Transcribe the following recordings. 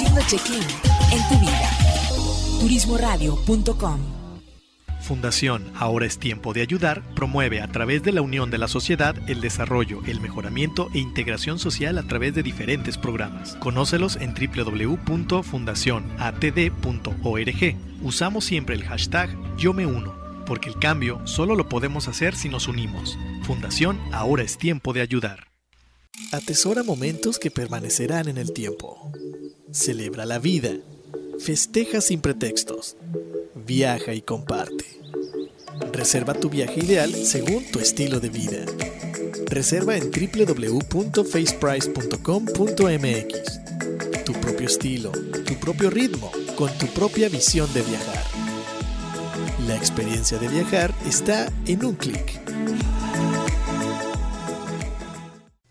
haciendo check-in en tu vida. Turismoradio.com Fundación Ahora es Tiempo de Ayudar promueve a través de la unión de la sociedad el desarrollo, el mejoramiento e integración social a través de diferentes programas. Conócelos en www.fundacionatd.org. Usamos siempre el hashtag Yo me uno, porque el cambio solo lo podemos hacer si nos unimos. Fundación Ahora es Tiempo de Ayudar. Atesora momentos que permanecerán en el tiempo. Celebra la vida. Festeja sin pretextos. Viaja y comparte. Reserva tu viaje ideal según tu estilo de vida. Reserva en www.faceprice.com.mx. Tu propio estilo, tu propio ritmo, con tu propia visión de viajar. La experiencia de viajar está en un clic.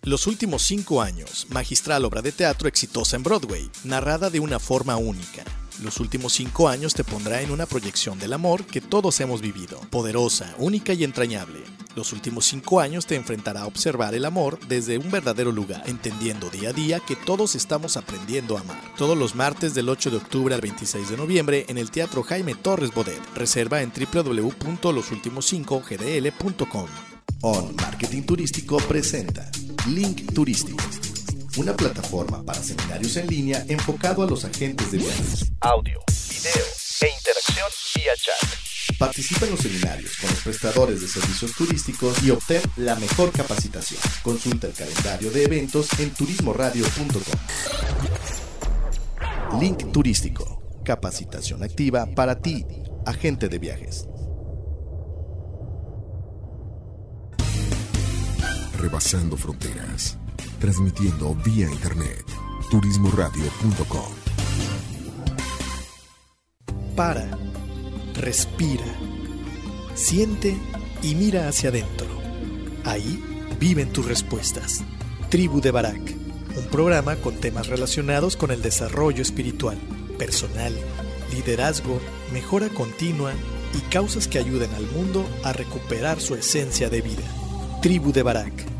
Los últimos cinco años, magistral obra de teatro exitosa en Broadway, narrada de una forma única los últimos cinco años te pondrá en una proyección del amor que todos hemos vivido, poderosa, única y entrañable. Los últimos cinco años te enfrentará a observar el amor desde un verdadero lugar, entendiendo día a día que todos estamos aprendiendo a amar. Todos los martes del 8 de octubre al 26 de noviembre en el Teatro Jaime Torres Bodet. Reserva en www.losultimos5gdl.com. On Marketing Turístico presenta Link Turístico una plataforma para seminarios en línea enfocado a los agentes de viajes. Audio, video e interacción vía chat. Participa en los seminarios con los prestadores de servicios turísticos y obtén la mejor capacitación. Consulta el calendario de eventos en turismoradio.com. Link Turístico. Capacitación activa para ti, agente de viajes. Rebasando fronteras transmitiendo vía internet turismoradio.com. Para, respira, siente y mira hacia adentro. Ahí viven tus respuestas. Tribu de Barak, un programa con temas relacionados con el desarrollo espiritual, personal, liderazgo, mejora continua y causas que ayuden al mundo a recuperar su esencia de vida. Tribu de Barak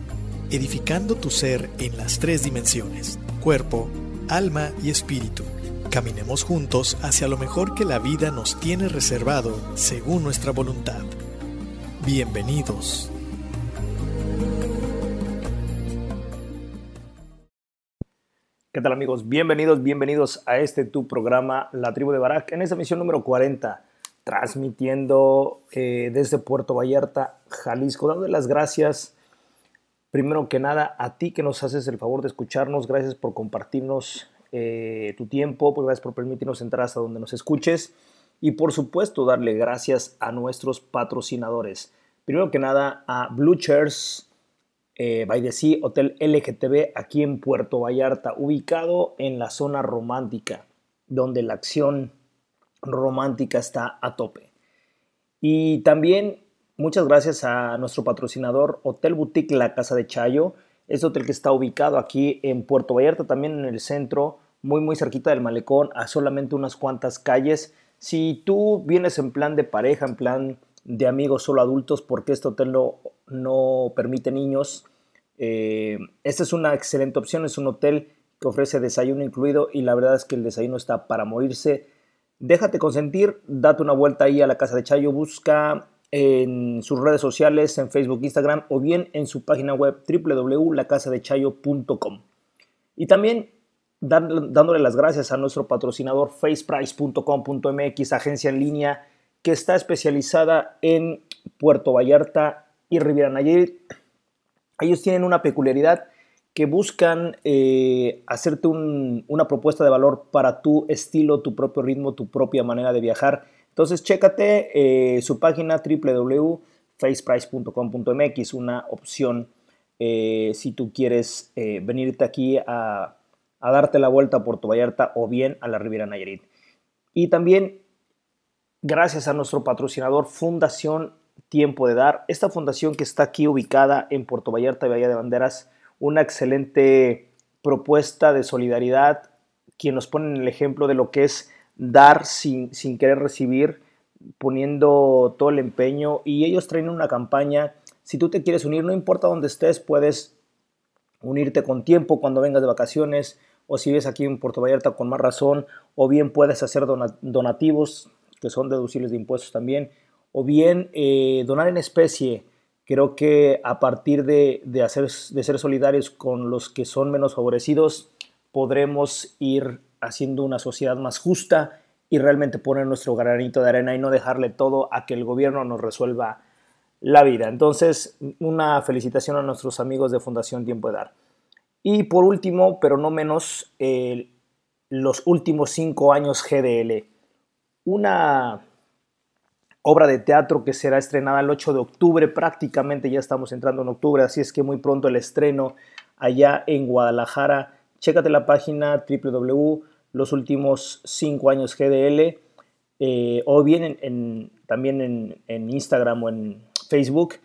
edificando tu ser en las tres dimensiones, cuerpo, alma y espíritu. Caminemos juntos hacia lo mejor que la vida nos tiene reservado según nuestra voluntad. Bienvenidos. ¿Qué tal amigos? Bienvenidos, bienvenidos a este tu programa La Tribu de Barak en esta misión número 40, transmitiendo eh, desde Puerto Vallarta, Jalisco, dando las gracias Primero que nada, a ti que nos haces el favor de escucharnos, gracias por compartirnos eh, tu tiempo, pues gracias por permitirnos entrar hasta donde nos escuches y por supuesto darle gracias a nuestros patrocinadores. Primero que nada a Blue Chairs eh, by the Sea Hotel LGTB aquí en Puerto Vallarta, ubicado en la zona romántica, donde la acción romántica está a tope. Y también Muchas gracias a nuestro patrocinador Hotel Boutique La Casa de Chayo. Es hotel que está ubicado aquí en Puerto Vallarta, también en el centro, muy muy cerquita del malecón, a solamente unas cuantas calles. Si tú vienes en plan de pareja, en plan de amigos solo adultos, porque este hotel no, permite niños, eh, esta es una excelente opción. Es un hotel que ofrece desayuno incluido y la verdad es que el desayuno está para morirse. Déjate consentir, date una vuelta ahí a la casa de Chayo, busca en sus redes sociales, en Facebook, Instagram o bien en su página web www.lacasadechayo.com. Y también dándole las gracias a nuestro patrocinador faceprice.com.mx, agencia en línea que está especializada en Puerto Vallarta y Riviera Nayarit. Ellos tienen una peculiaridad que buscan eh, hacerte una propuesta de valor para tu estilo, tu propio ritmo, tu propia manera de viajar entonces, chécate eh, su página www.faceprice.com.mx, una opción eh, si tú quieres eh, venirte aquí a, darte la vuelta a Puerto Vallarta o bien a la Riviera Nayarit. Y también, gracias a nuestro patrocinador Fundación Tiempo de Dar, esta fundación que está aquí ubicada en Puerto Vallarta y Bahía de Banderas, una excelente propuesta de solidaridad, quien nos pone el ejemplo de lo que es dar sin, querer recibir, poniendo todo el empeño y ellos traen una campaña. Si tú te quieres unir, no importa dónde estés, puedes unirte con tiempo cuando vengas de vacaciones, o si vives aquí en Puerto Vallarta con más razón, o bien puedes hacer donativos, que son deducibles de impuestos también, o bien eh, donar en especie. Creo que a partir de, hacer, de ser solidarios con los que son menos favorecidos, podremos ir haciendo una sociedad más justa y realmente poner nuestro granito de arena y no dejarle todo a que el gobierno nos resuelva la vida. Entonces, una felicitación a nuestros amigos de Fundación Tiempo de Dar. Y por último, pero no menos, los últimos cinco años GDL. Una obra de teatro que será estrenada el 8 de octubre, prácticamente ya estamos entrando en octubre, así es que muy pronto el estreno allá en Guadalajara. Chécate la página www los últimos cinco años GDL eh, o bien también en, Instagram o en Facebook.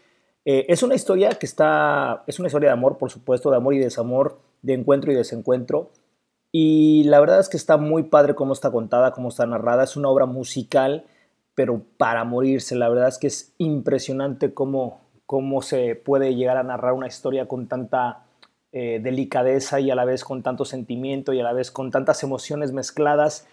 Eh, es una historia que está, es una historia de amor, por supuesto, de amor y desamor, de encuentro y desencuentro. Y la verdad es que está muy padre cómo está contada, cómo está narrada. Es una obra musical, pero para morirse. La verdad es que es impresionante cómo, cómo se puede llegar a narrar una historia con tanta eh, delicadeza y a la vez con tanto sentimiento y a la vez con tantas emociones mezcladas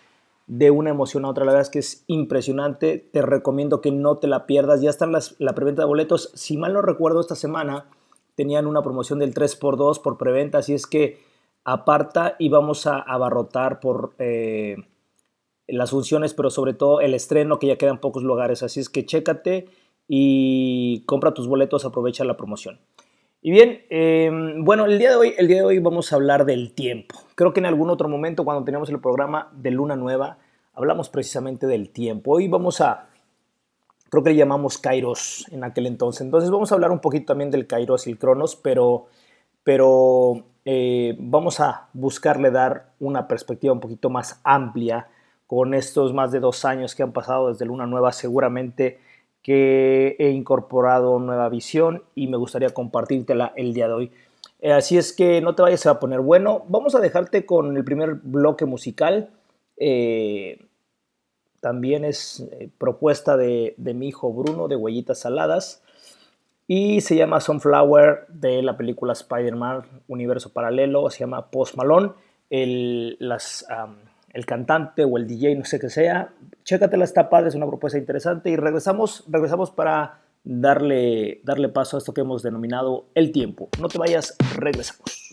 de una emoción a otra. La verdad es que es impresionante. Te recomiendo que no te la pierdas. Ya están las, la preventa de boletos. Si mal no recuerdo, esta semana tenían una promoción del 3x2 por preventa. Así es que aparta y vamos a abarrotar por eh, las funciones, pero sobre todo el estreno, que ya quedan pocos lugares. Así es que chécate y compra tus boletos, aprovecha la promoción. Y bien, em, bueno, el día, de hoy, el día de hoy vamos a hablar del tiempo. Creo que en algún otro momento, cuando teníamos el programa de Luna Nueva, hablamos precisamente del tiempo. Hoy vamos a, creo que le llamamos Kairos en aquel entonces. Entonces vamos a hablar un poquito también del Kairos y el Cronos, pero, pero eh, vamos a buscarle dar una perspectiva un poquito más amplia con estos más de dos años que han pasado desde Luna Nueva. Seguramente que he incorporado nueva visión y me gustaría compartírtela el día de hoy. Eh, así es que no te vayas a poner bueno. Vamos a dejarte con el primer bloque musical. Eh, también es eh, propuesta de, mi hijo Bruno de Huellitas Saladas. Y se llama Sunflower de la película Spider-Man Universo Paralelo. Se llama Post Malone. El, las, el cantante o el DJ, no sé qué sea, chécatela, está padre, es una propuesta interesante y regresamos, regresamos para darle, darle paso a esto que hemos denominado el tiempo. No te vayas, regresamos.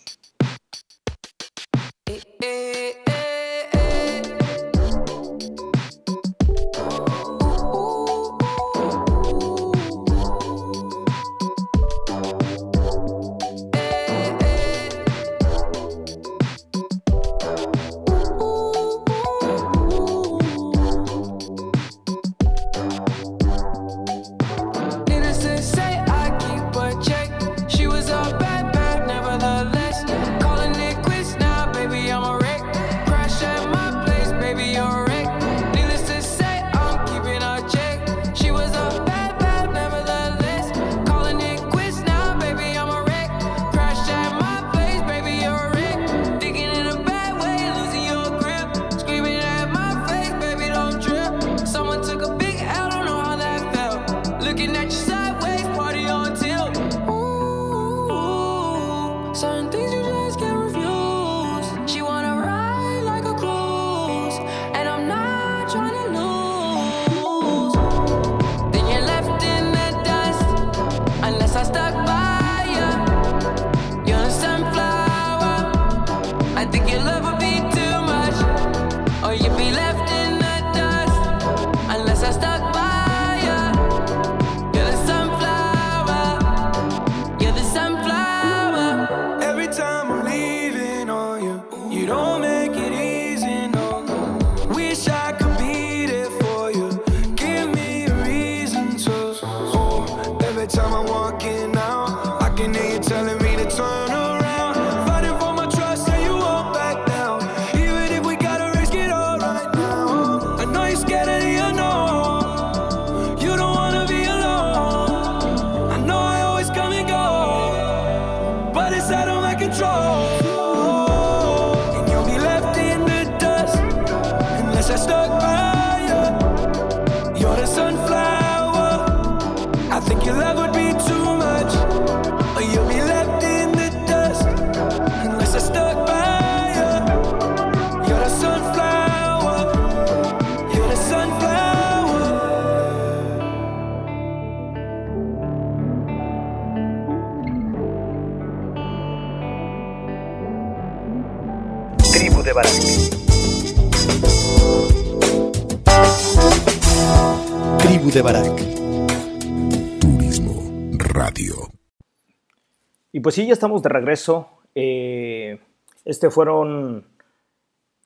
Pues sí, ya estamos de regreso. Eh, este fueron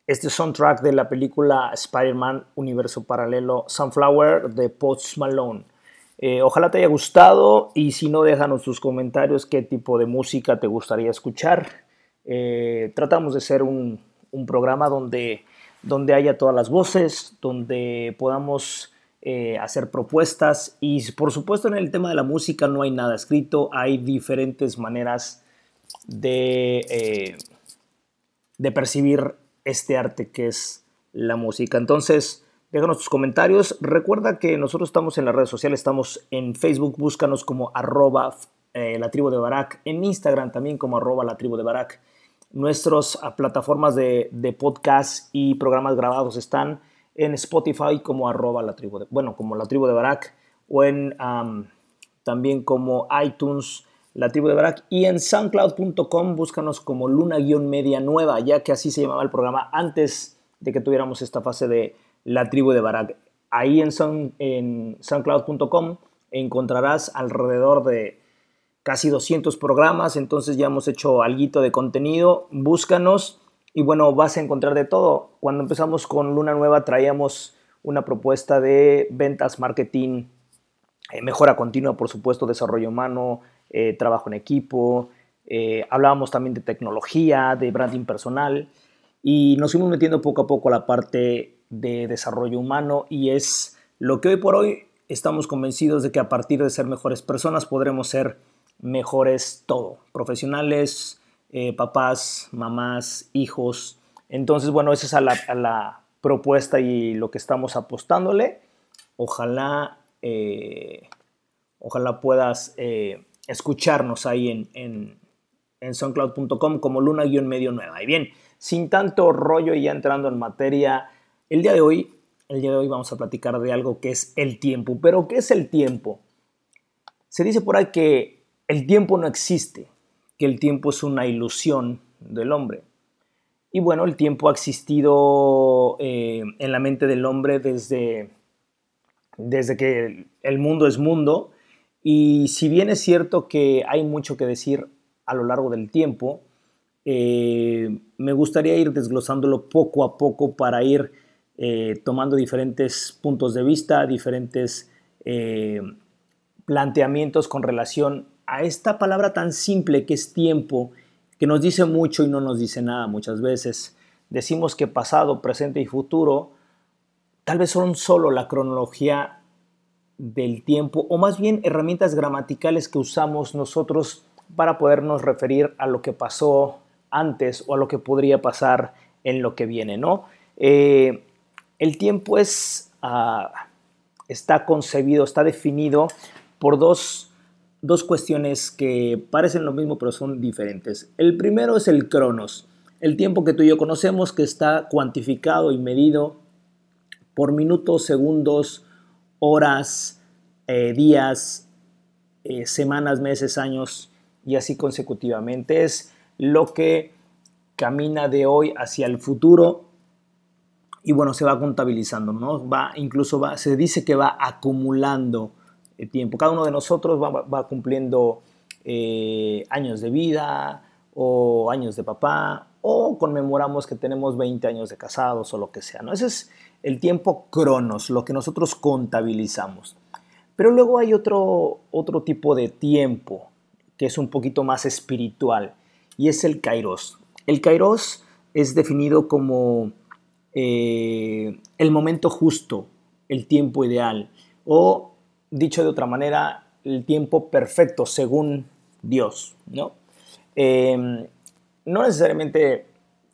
este soundtrack de la película Spider-Man Universo Paralelo Sunflower de Post Malone. Eh, ojalá te haya gustado y si no, déjanos tus comentarios qué tipo de música te gustaría escuchar. Eh, tratamos de ser un, un programa donde, donde haya todas las voces, donde podamos eh, hacer propuestas y por supuesto en el tema de la música no hay nada escrito, hay diferentes maneras de, eh, de percibir este arte que es la música. Entonces, déjanos tus comentarios. Recuerda que nosotros estamos en las redes sociales, estamos en Facebook, búscanos como arroba eh, la tribu de Barak, en Instagram también como arroba la tribu de Barak. Nuestras ah, plataformas de, de podcast y programas grabados están en Spotify como arroba la tribu de, bueno, como la tribu de Barak o en también como iTunes la tribu de Barak y en soundcloud.com búscanos como luna-media nueva, ya que así se llamaba el programa antes de que tuviéramos esta fase de la tribu de Barak. Ahí en, sound, en soundcloud.com encontrarás alrededor de casi 200 programas, entonces ya hemos hecho algo de contenido, búscanos y bueno, vas a encontrar de todo. Cuando empezamos con Luna Nueva traíamos una propuesta de ventas, marketing, eh, mejora continua, por supuesto, desarrollo humano, eh, trabajo en equipo, eh, hablábamos también de tecnología, de branding personal y nos fuimos metiendo poco a poco a la parte de desarrollo humano y es lo que hoy por hoy estamos convencidos de que a partir de ser mejores personas podremos ser mejores todo, profesionales, eh, papás, mamás, hijos. Entonces, bueno, esa es a la, propuesta y lo que estamos apostándole. Ojalá, eh, ojalá puedas eh, escucharnos ahí en, en, en soundcloud.com como luna-medio nueva. Y bien, sin tanto rollo y ya entrando en materia, el día de hoy, el día de hoy vamos a platicar de algo que es el tiempo. Pero, ¿qué es el tiempo? Se dice por ahí que el tiempo no existe, que el tiempo es una ilusión del hombre. Y bueno, el tiempo ha existido eh, en la mente del hombre desde, desde que el mundo es mundo. Y si bien es cierto que hay mucho que decir a lo largo del tiempo, eh, me gustaría ir desglosándolo poco a poco para ir eh, tomando diferentes puntos de vista, diferentes planteamientos con relación a esta palabra tan simple que es tiempo, que nos dice mucho y no nos dice nada muchas veces. Decimos que pasado, presente y futuro tal vez son solo la cronología del tiempo o más bien herramientas gramaticales que usamos nosotros para podernos referir a lo que pasó antes o a lo que podría pasar en lo que viene, ¿no? Eh, el tiempo es, uh, está concebido, está definido por dos dos cuestiones que parecen lo mismo pero son diferentes. El primero es el cronos, el tiempo que tú y yo conocemos que está cuantificado y medido por minutos, segundos, horas, eh, días, eh, semanas, meses, años y así consecutivamente. Es lo que camina de hoy hacia el futuro y bueno, se va contabilizando, ¿no? Va, incluso va, se dice que va acumulando tiempo. Cada uno de nosotros va, cumpliendo eh, años de vida o años de papá o conmemoramos que tenemos 20 años de casados o lo que sea. ¿no? Ese es el tiempo cronos, lo que nosotros contabilizamos. Pero luego hay otro, otro tipo de tiempo que es un poquito más espiritual y es el kairos. El kairos es definido como eh, el momento justo, el tiempo ideal o dicho de otra manera, el tiempo perfecto según Dios, ¿no? Eh, no necesariamente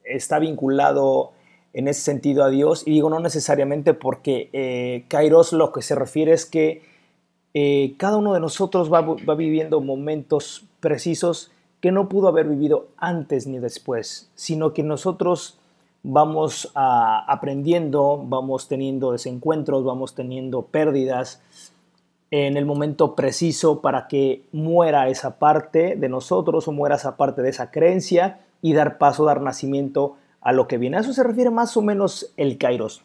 está vinculado en ese sentido a Dios, y digo no necesariamente porque eh, Kairos lo que se refiere es que eh, cada uno de nosotros va, viviendo momentos precisos que no pudo haber vivido antes ni después, sino que nosotros vamos a, aprendiendo, vamos teniendo desencuentros, vamos teniendo pérdidas, en el momento preciso para que muera esa parte de nosotros o muera esa parte de esa creencia y dar paso, dar nacimiento a lo que viene. A eso se refiere más o menos el Kairos.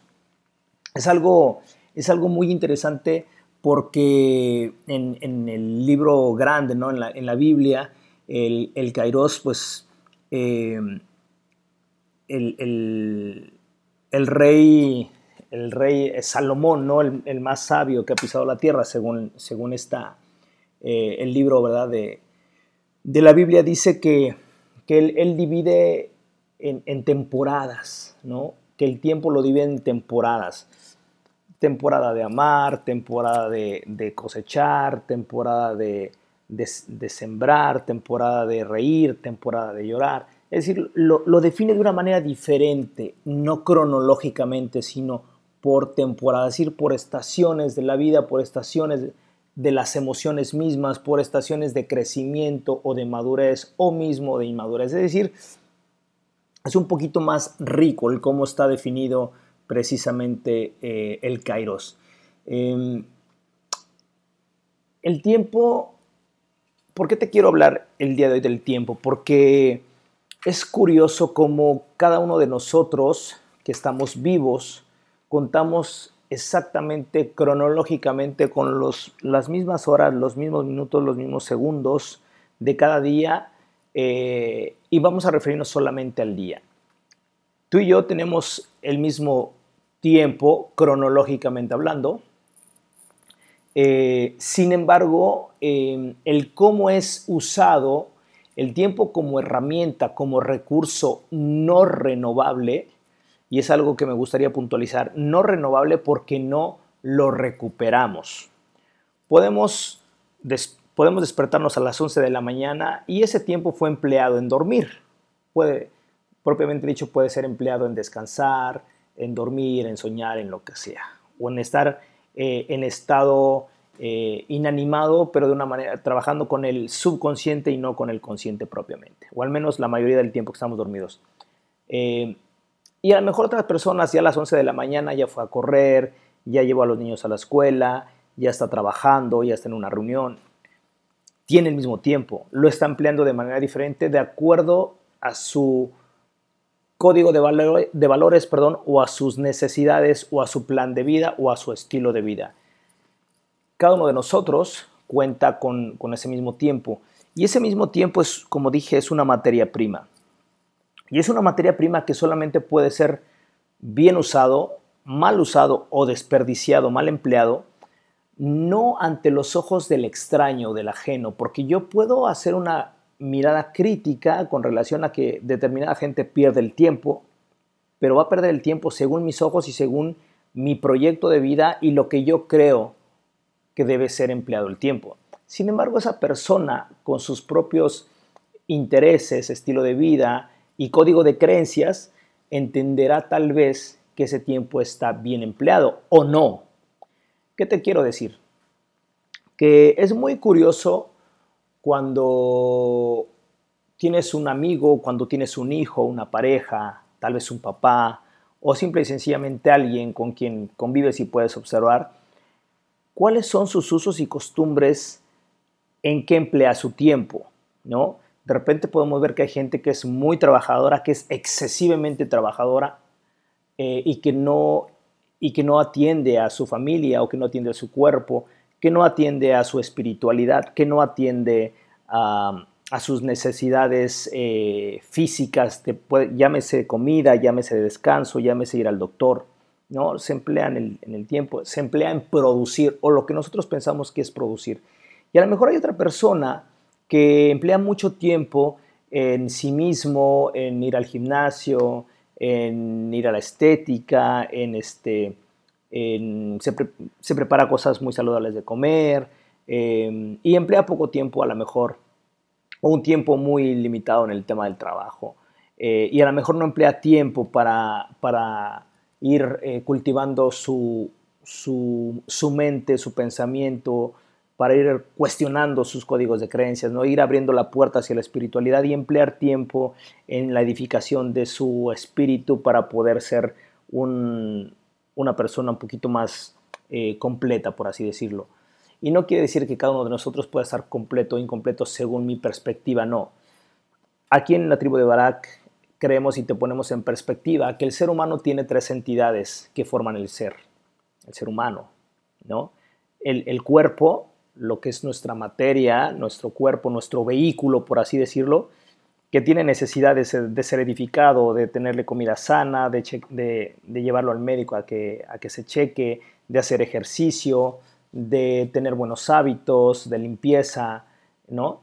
Es algo, es algo muy interesante porque en, el libro grande, ¿no? en, la, en la Biblia, el, el Kairos, pues eh, el, rey, el rey Salomón, ¿no? El, más sabio que ha pisado la tierra, según, según está eh, el libro ¿verdad? De, de, la Biblia, dice que, que él, divide en, temporadas, ¿no? que el tiempo lo divide en temporadas. Temporada de amar, temporada de, cosechar, temporada de, de, sembrar, temporada de reír, temporada de llorar. Es decir, lo, define de una manera diferente, no cronológicamente, sino por temporada, es decir, por estaciones de la vida, por estaciones de las emociones mismas, por estaciones de crecimiento o de madurez o mismo de inmadurez. Es decir, es un poquito más rico el cómo está definido precisamente eh, el kairos. Em, el tiempo, ¿por qué te quiero hablar el día de hoy del tiempo? Porque es curioso cómo cada uno de nosotros que estamos vivos contamos exactamente cronológicamente con los, las mismas horas, los mismos minutos, los mismos segundos de cada día eh, y vamos a referirnos solamente al día. Tú y yo tenemos el mismo tiempo cronológicamente hablando, eh, sin embargo, eh, el cómo es usado el tiempo como herramienta, como recurso no renovable, y es algo que me gustaría puntualizar, no renovable porque no lo recuperamos. Podemos, podemos despertarnos a las 11 de la mañana y ese tiempo fue empleado en dormir. Puede, propiamente dicho, puede ser empleado en descansar, en dormir, en soñar, en lo que sea, o en estar eh, en estado eh, inanimado, pero de una manera, trabajando con el subconsciente y no con el consciente propiamente, o al menos la mayoría del tiempo que estamos dormidos. Eh, y a lo mejor otras personas ya a las 11 de la mañana ya fue a correr, ya llevó a los niños a la escuela, ya está trabajando, ya está en una reunión. Tiene el mismo tiempo, lo está empleando de manera diferente de acuerdo a su código de, de valores perdón, o a sus necesidades o a su plan de vida o a su estilo de vida cada uno de nosotros cuenta con, ese mismo tiempo. Y ese mismo tiempo es, como dije, es una materia prima. Y es una materia prima que solamente puede ser bien usado, mal usado o desperdiciado, mal empleado, no ante los ojos del extraño, del ajeno, porque yo puedo hacer una mirada crítica con relación a que determinada gente pierde el tiempo, pero va a perder el tiempo según mis ojos y según mi proyecto de vida y lo que yo creo que debe ser empleado el tiempo. Sin embargo, esa persona con sus propios intereses, estilo de vida y código de creencias entenderá tal vez que ese tiempo está bien empleado o no. ¿Qué te quiero decir? Que es muy curioso cuando tienes un amigo, cuando tienes un hijo, una pareja, tal vez un papá o simple y sencillamente alguien con quien convives y puedes observar cuáles son sus usos y costumbres, en qué emplea su tiempo, ¿no? De repente podemos ver que hay gente que es muy trabajadora, que es excesivamente trabajadora eh, y, que no, y que no atiende a su familia o que no atiende a su cuerpo, que no atiende a su espiritualidad, que no atiende a, sus necesidades eh, físicas, llámese comida, llámese descanso, llámese ir al doctor. ¿no? Se emplea en el, tiempo, se emplea en producir o lo que nosotros pensamos que es producir. Y a lo mejor hay otra persona que emplea mucho tiempo en sí mismo, en ir al gimnasio, en ir a la estética, en este, se, prepara cosas muy saludables de comer em, y emplea poco tiempo a lo mejor o un tiempo muy limitado en el tema del trabajo. Eh, y a lo mejor no emplea tiempo para, para ir eh, cultivando su, su, mente, su pensamiento, para ir cuestionando sus códigos de creencias, ¿no? ir abriendo la puerta hacia la espiritualidad y emplear tiempo en la edificación de su espíritu para poder ser una persona un poquito más eh, completa, por así decirlo. Y no quiere decir que cada uno de nosotros pueda estar completo o incompleto según mi perspectiva, no. Aquí en la tribu de Barak creemos y te ponemos en perspectiva que el ser humano tiene tres entidades que forman el ser, el ser humano, ¿no? El, el cuerpo, lo que es nuestra materia, nuestro cuerpo, nuestro vehículo, por así decirlo, que tiene necesidad de ser, edificado, de tenerle comida sana, de, llevarlo al médico a que, se cheque, de hacer ejercicio, de tener buenos hábitos, de limpieza, ¿no?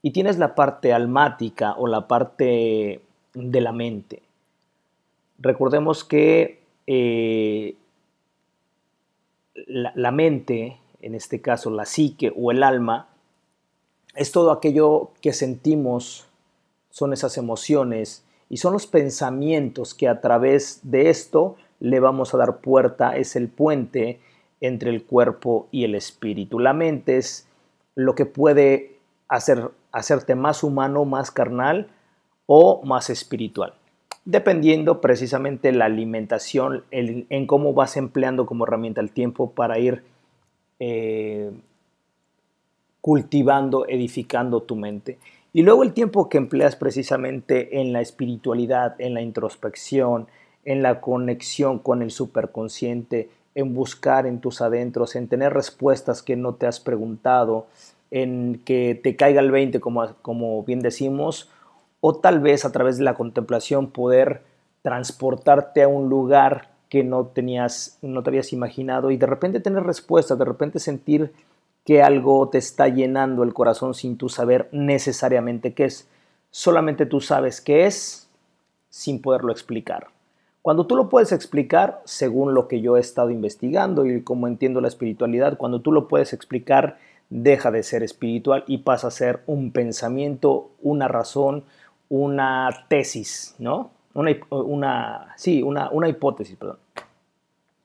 Y tienes la parte almática o la parte de la mente. Recordemos que eh, la mente, en este caso la psique o el alma, es todo aquello que sentimos son esas emociones y son los pensamientos que a través de esto le vamos a dar puerta, es el puente entre el cuerpo y el espíritu. La mente es lo que puede hacer, hacerte más humano, más carnal o más espiritual, dependiendo precisamente la alimentación, en cómo vas empleando como herramienta el tiempo para ir eh, cultivando, edificando tu mente. Y luego el tiempo que empleas precisamente en la espiritualidad, en la introspección, en la conexión con el superconsciente, en buscar en tus adentros, en tener respuestas que no te has preguntado, en que te caiga el 20, como, como bien decimos, o tal vez a través de la contemplación poder transportarte a un lugar que no tenías, no te habías imaginado y de repente tener respuestas, de repente sentir que algo te está llenando el corazón sin tú saber necesariamente qué es. Solamente tú sabes qué es sin poderlo explicar. Cuando tú lo puedes explicar, según lo que yo he estado investigando y como entiendo la espiritualidad, cuando tú lo puedes explicar, deja de ser espiritual y pasa a ser un pensamiento, una razón, una tesis, ¿no? Una, una sí, una, una, hipótesis, perdón.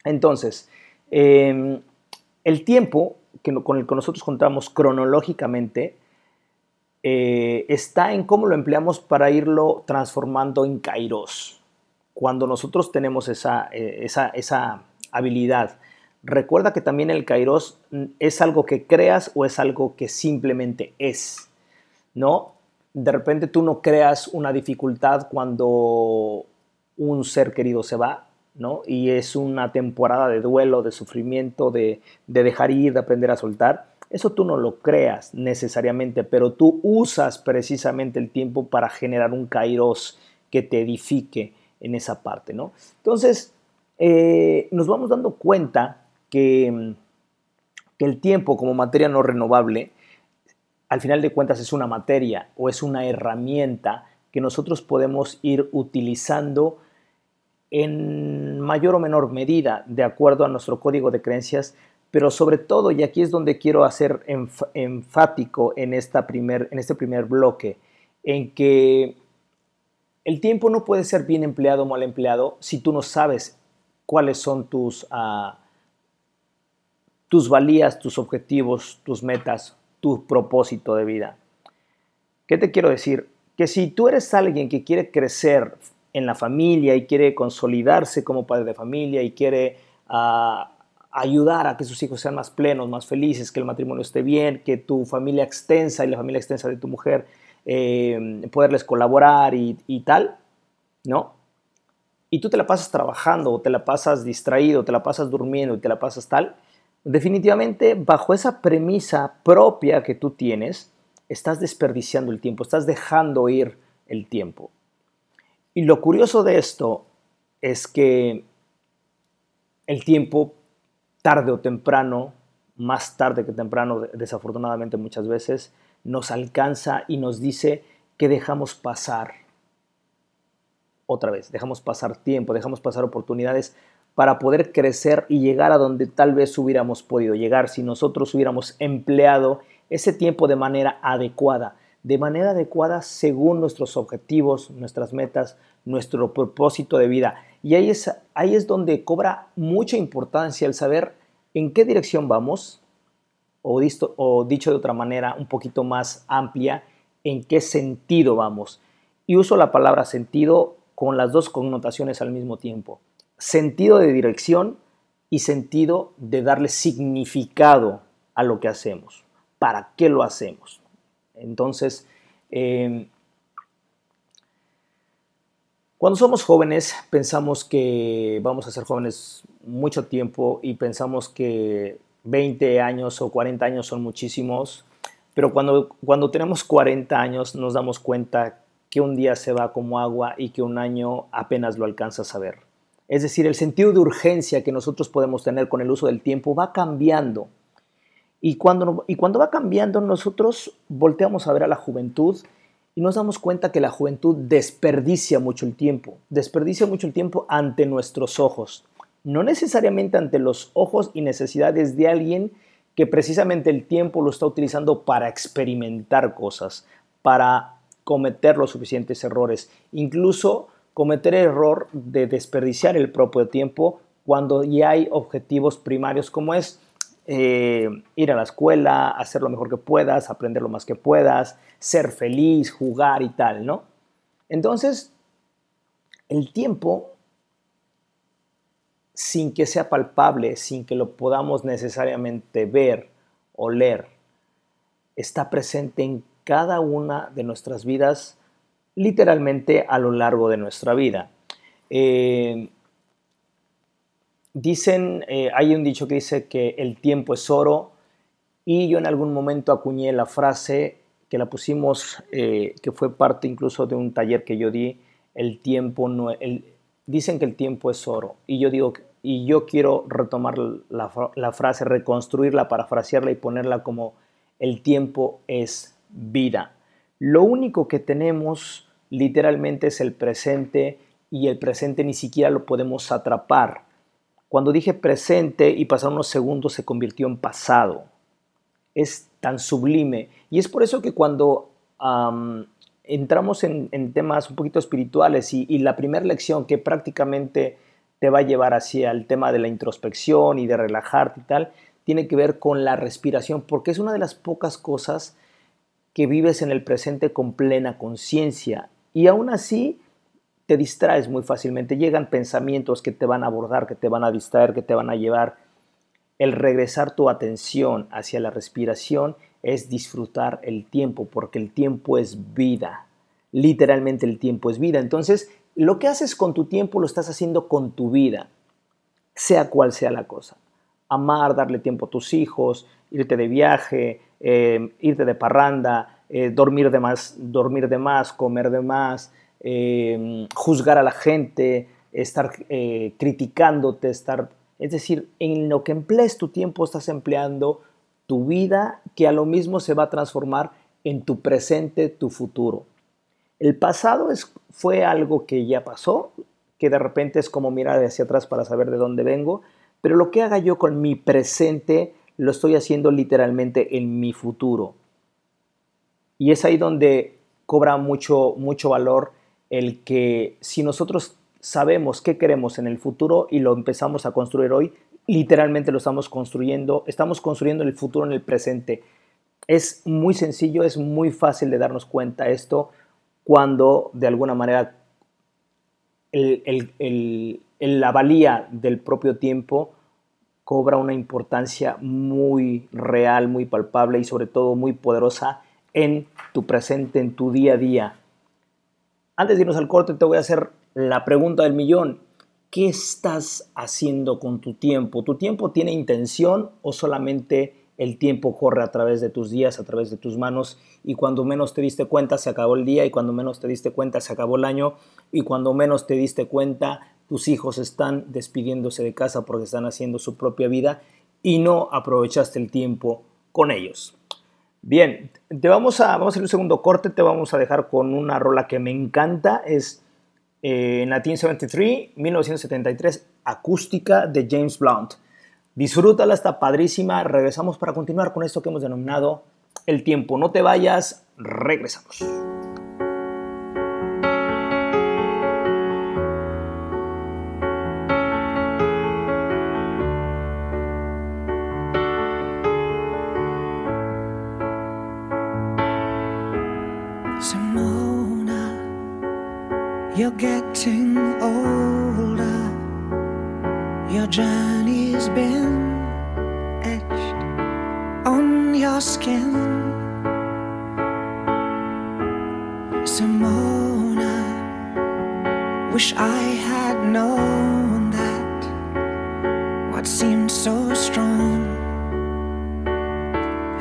Entonces, eh, el tiempo con el que nosotros contamos cronológicamente eh, está en cómo lo empleamos para irlo transformando en kairos. Cuando nosotros tenemos esa, eh, esa, habilidad, recuerda que también el kairos es algo que creas o es algo que simplemente es, ¿no? De repente tú no creas una dificultad cuando un ser querido se va, y es una temporada de duelo, de sufrimiento, de, dejar ir, de aprender a soltar. Eso tú no lo creas necesariamente, pero tú usas precisamente el tiempo para generar un kairos que te edifique en esa parte, ¿no? Entonces, eh, nos vamos dando cuenta que, que el tiempo como materia no renovable, al final de cuentas es una materia o es una herramienta que nosotros podemos ir utilizando en mayor o menor medida de acuerdo a nuestro código de creencias, pero sobre todo, y aquí es donde quiero hacer enfático en, esta primer, en este primer bloque, en que el tiempo no puede ser bien empleado o mal empleado si tú no sabes cuáles son tus, uh, tus valías, tus objetivos, tus metas, tu propósito de vida. ¿Qué te quiero decir? Que si tú eres alguien que quiere crecer en la familia y quiere consolidarse como padre de familia y quiere ah, ayudar a que sus hijos sean más plenos, más felices, que el matrimonio esté bien, que tu familia extensa y la familia extensa de tu mujer, eh, poderles colaborar y, y tal, ¿no? Y tú te la pasas trabajando, o te la pasas distraído, te la pasas durmiendo y te la pasas tal, definitivamente bajo esa premisa propia que tú tienes, estás desperdiciando el tiempo, estás dejando ir el tiempo. Y lo curioso de esto es que el tiempo, tarde o temprano, más tarde que temprano, desafortunadamente muchas veces, nos alcanza y nos dice que dejamos pasar otra vez, dejamos pasar tiempo, dejamos pasar oportunidades para poder crecer y llegar a donde tal vez hubiéramos podido llegar si nosotros hubiéramos empleado ese tiempo de manera adecuada de manera adecuada según nuestros objetivos, nuestras metas, nuestro propósito de vida. Y ahí es, ahí es donde cobra mucha importancia el saber en qué dirección vamos, o, o dicho de otra manera un poquito más amplia, en qué sentido vamos. Y uso la palabra sentido con las dos connotaciones al mismo tiempo. Sentido de dirección y sentido de darle significado a lo que hacemos. ¿Para qué lo hacemos? Entonces, em, Cuando somos jóvenes pensamos que vamos a ser jóvenes mucho tiempo y pensamos que 20 años o 40 años son muchísimos, pero cuando, cuando tenemos 40 años nos damos cuenta que un día se va como agua y que un año apenas lo alcanzas a ver. Es decir, el sentido de urgencia que nosotros podemos tener con el uso del tiempo va cambiando. Y cuando, y cuando va cambiando, nosotros volteamos a ver a la juventud y nos damos cuenta que la juventud desperdicia mucho el tiempo, desperdicia mucho el tiempo ante nuestros ojos, no necesariamente ante los ojos y necesidades de alguien que precisamente el tiempo lo está utilizando para experimentar cosas, para cometer los suficientes errores, incluso cometer el error de desperdiciar el propio tiempo cuando ya hay objetivos primarios como es eh, ir a la escuela, hacer lo mejor que puedas, aprender lo más que puedas, ser feliz, jugar y tal, ¿no? Entonces, el tiempo, sin que sea palpable, sin que lo podamos necesariamente ver o leer, está presente en cada una de nuestras vidas, literalmente a lo largo de nuestra vida. Eh, Dicen, eh, hay un dicho que dice que el tiempo es oro y yo en algún momento acuñé la frase que la pusimos, eh, que fue parte incluso de un taller que yo di, el tiempo no, el, dicen que el tiempo es oro y yo digo, y yo quiero retomar la, la frase, reconstruirla, parafrasearla y ponerla como el tiempo es vida. Lo único que tenemos literalmente es el presente y el presente ni siquiera lo podemos atrapar cuando dije presente y pasaron unos segundos se convirtió en pasado. Es tan sublime. Y es por eso que cuando entramos en, temas un poquito espirituales y, y la primera lección que prácticamente te va a llevar hacia el tema de la introspección y de relajarte y tal, tiene que ver con la respiración, porque es una de las pocas cosas que vives en el presente con plena conciencia. Y aún así, te distraes muy fácilmente, llegan pensamientos que te van a abordar, que te van a distraer, que te van a llevar. El regresar tu atención hacia la respiración es disfrutar el tiempo, porque el tiempo es vida. Literalmente el tiempo es vida. Entonces, lo que haces con tu tiempo lo estás haciendo con tu vida, sea cual sea la cosa. Amar, darle tiempo a tus hijos, irte de viaje, eh, irte de parranda, eh, dormir de más, dormir de más, comer de más, Em, juzgar a la gente, estar eh, criticándote, estar... Es decir, en lo que emplees tu tiempo estás empleando tu vida que a lo mismo se va a transformar en tu presente, tu futuro. El pasado es, fue algo que ya pasó, que de repente es como mirar hacia atrás para saber de dónde vengo, pero lo que haga yo con mi presente lo estoy haciendo literalmente en mi futuro. Y es ahí donde cobra mucho, mucho valor el que si nosotros sabemos qué queremos en el futuro y lo empezamos a construir hoy, literalmente lo estamos construyendo, estamos construyendo el futuro en el presente. Es muy sencillo, es muy fácil de darnos cuenta esto cuando de alguna manera la valía del propio tiempo cobra una importancia muy real, muy palpable y sobre todo muy poderosa en tu presente, en tu día a día. Antes de irnos al corte, te voy a hacer la pregunta del millón. ¿Qué estás haciendo con tu tiempo? ¿Tu tiempo tiene intención o solamente el tiempo corre a través de tus días, a través de tus manos y cuando menos te diste cuenta se acabó el día y cuando menos te diste cuenta se acabó el año y cuando menos te diste cuenta tus hijos están despidiéndose de casa porque están haciendo su propia vida y no aprovechaste el tiempo con ellos. Bien, te vamos a, vamos a hacer un segundo corte, te vamos a dejar con una rola que me encanta, es eh, 1973, 1973, acústica de James Blunt. Disfrútala, está padrísima. Regresamos para continuar con esto que hemos denominado el tiempo. No te vayas, regresamos. On your skin. Simona, Wish I had known that what seemed so strong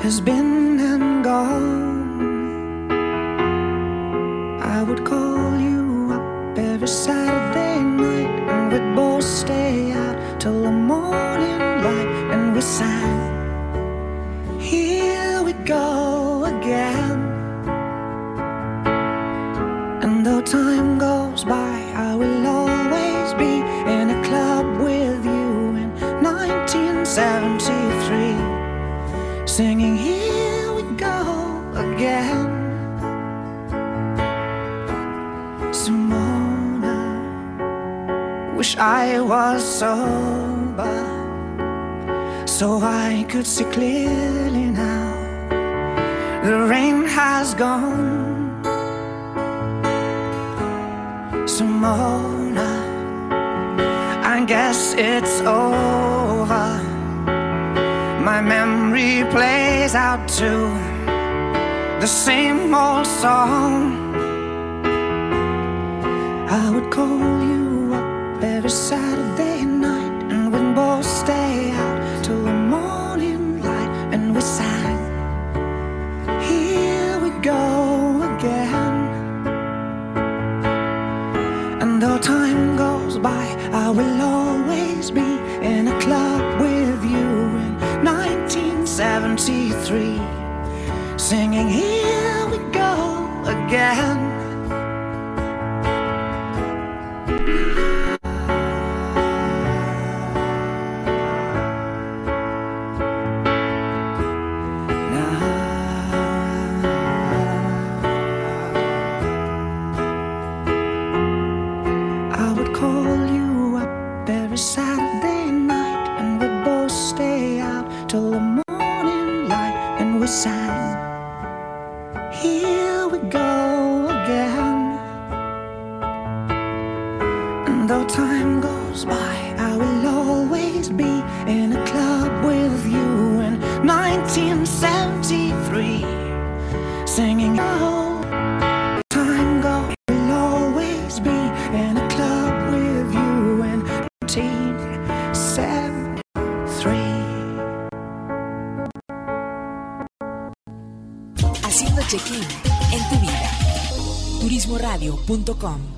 has been and gone. I would call you up every Saturday night and we'd both stay out till the morning light and we sang. 1973, singing Here we go again. Simona, wish I was sober so I could see clearly now. The rain has gone. Simona, I guess it's over. My memory plays out to the same old song. I would call you up every Saturday singing Here we go again. Though time goes by, I will always be in a club with you in 1973, singing. Oh, time goes, we'll always be in a club with you in 1973. Haciendo check-in en tu vida. Turismoradio.com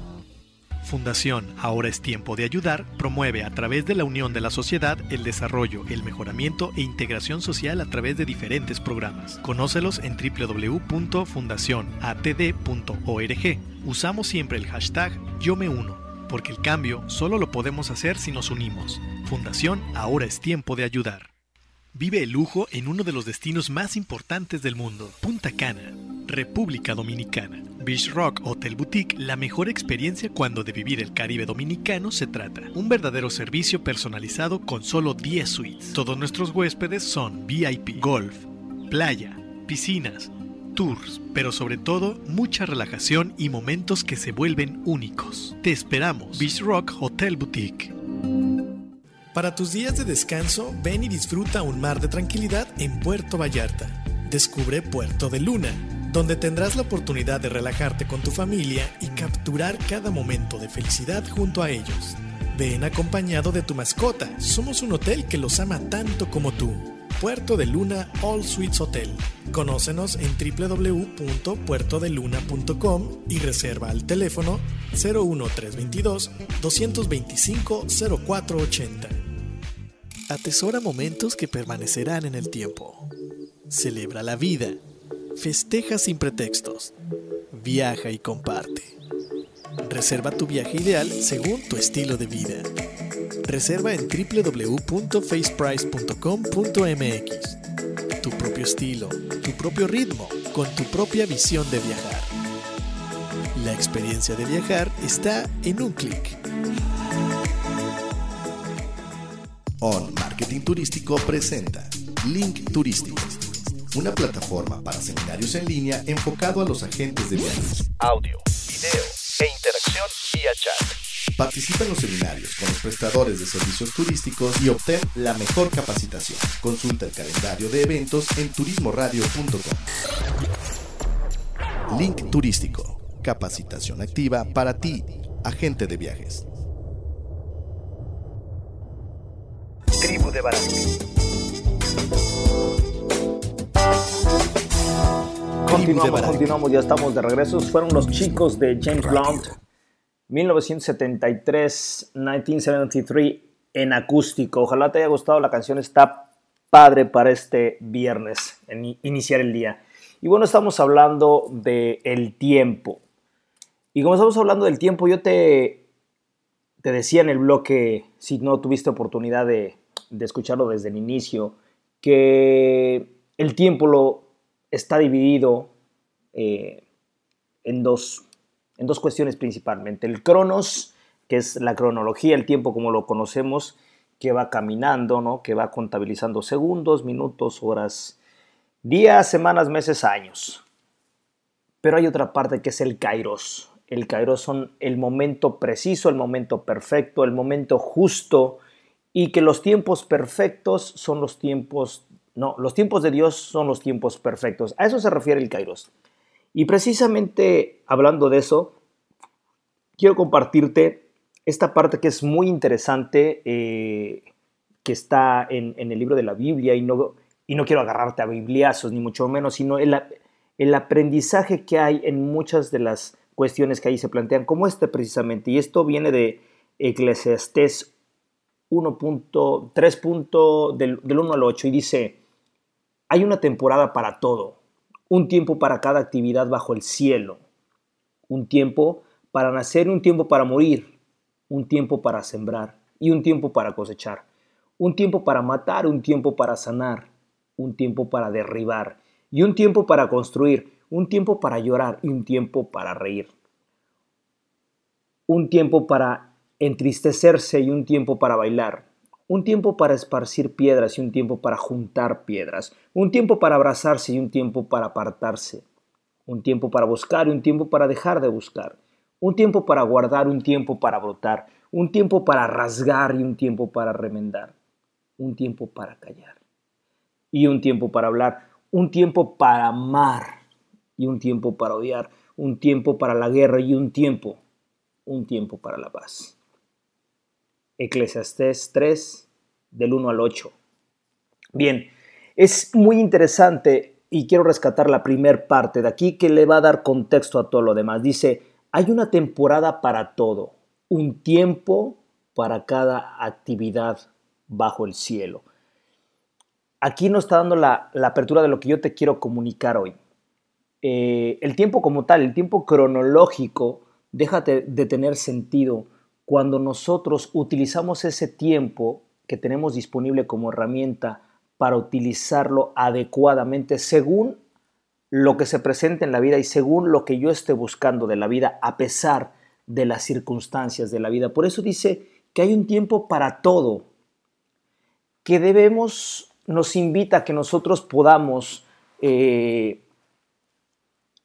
Fundación Ahora es tiempo de ayudar promueve a través de la unión de la sociedad el desarrollo, el mejoramiento e integración social a través de diferentes programas. Conócelos en www.fundacionatd.org. Usamos siempre el hashtag Yo me uno, porque el cambio solo lo podemos hacer si nos unimos. Fundación Ahora es tiempo de ayudar. Vive el lujo en uno de los destinos más importantes del mundo, Punta Cana, República Dominicana. Beach Rock Hotel Boutique, la mejor experiencia cuando de vivir el Caribe dominicano se trata. Un verdadero servicio personalizado con solo 10 suites. Todos nuestros huéspedes son VIP, golf, playa, piscinas, tours, pero sobre todo mucha relajación y momentos que se vuelven únicos. Te esperamos. Beach Rock Hotel Boutique. Para tus días de descanso, ven y disfruta un mar de tranquilidad en Puerto Vallarta. Descubre Puerto de Luna, donde tendrás la oportunidad de relajarte con tu familia y capturar cada momento de felicidad junto a ellos. Ven acompañado de tu mascota, somos un hotel que los ama tanto como tú. Puerto de Luna All Suites Hotel. Conócenos en www.puertodeluna.com y reserva al teléfono 01322 225 0480. Atesora momentos que permanecerán en el tiempo. Celebra la vida. Festeja sin pretextos. Viaja y comparte. Reserva tu viaje ideal según tu estilo de vida. Reserva en www.faceprice.com.mx. Tu propio estilo, tu propio ritmo, con tu propia visión de viajar. La experiencia de viajar está en un clic. On Marketing Turístico presenta Link Turístico, una plataforma para seminarios en línea enfocado a los agentes de viajes. Audio, video e interacción vía chat. Participa en los seminarios con los prestadores de servicios turísticos y obtén la mejor capacitación. Consulta el calendario de eventos en turismoradio.com. Link Turístico, capacitación activa para ti agente de viajes. Tribu de Barak. Continuamos, continuamos, ya estamos de regreso. Fueron los chicos de James Blunt, 1973, 1973, en acústico. Ojalá te haya gustado la canción, está padre para este viernes, en iniciar el día. Y bueno, estamos hablando de el tiempo. Y como estamos hablando del tiempo, yo te, te decía en el bloque, si no tuviste oportunidad de, de escucharlo desde el inicio, que el tiempo lo está dividido eh, en, dos, en dos cuestiones principalmente. El cronos, que es la cronología, el tiempo como lo conocemos, que va caminando, ¿no? que va contabilizando segundos, minutos, horas, días, semanas, meses, años. Pero hay otra parte que es el kairos. El kairos son el momento preciso, el momento perfecto, el momento justo y que los tiempos perfectos son los tiempos, no, los tiempos de Dios son los tiempos perfectos. A eso se refiere el kairos. Y precisamente hablando de eso, quiero compartirte esta parte que es muy interesante, eh, que está en, el libro de la Biblia y no, y no quiero agarrarte a bibliazos, ni mucho menos, sino el, el aprendizaje que hay en muchas de las cuestiones que ahí se plantean, como este precisamente. Y esto viene de Eclesiastés 1.3. Del, del 1 al 8 y dice, hay una temporada para todo, un tiempo para cada actividad bajo el cielo, un tiempo para nacer un tiempo para morir, un tiempo para sembrar y un tiempo para cosechar, un tiempo para matar, un tiempo para sanar, un tiempo para derribar y un tiempo para construir, un tiempo para llorar y un tiempo para reír, un tiempo para entristecerse y un tiempo para bailar, un tiempo para esparcir piedras y un tiempo para juntar piedras, un tiempo para abrazarse y un tiempo para apartarse, un tiempo para buscar y un tiempo para dejar de buscar, un tiempo para guardar, un tiempo para brotar, un tiempo para rasgar y un tiempo para remendar, un tiempo para callar y un tiempo para hablar, un tiempo para amar y un tiempo para odiar, un tiempo para la guerra y un tiempo, un tiempo para la paz. Eclesiastés 3, del 1 al 8. Bien, es muy interesante y quiero rescatar la primer parte de aquí que le va a dar contexto a todo lo demás. Dice, hay una temporada para todo, un tiempo para cada actividad bajo el cielo. Aquí nos está dando la, apertura de lo que yo te quiero comunicar hoy. Eh, el tiempo como tal, el tiempo cronológico, deja de, de tener sentido cuando nosotros utilizamos ese tiempo que tenemos disponible como herramienta para utilizarlo adecuadamente según lo que se presenta en la vida y según lo que yo esté buscando de la vida a pesar de las circunstancias de la vida. Por eso dice que hay un tiempo para todo, que debemos, nos invita a que nosotros podamos eh,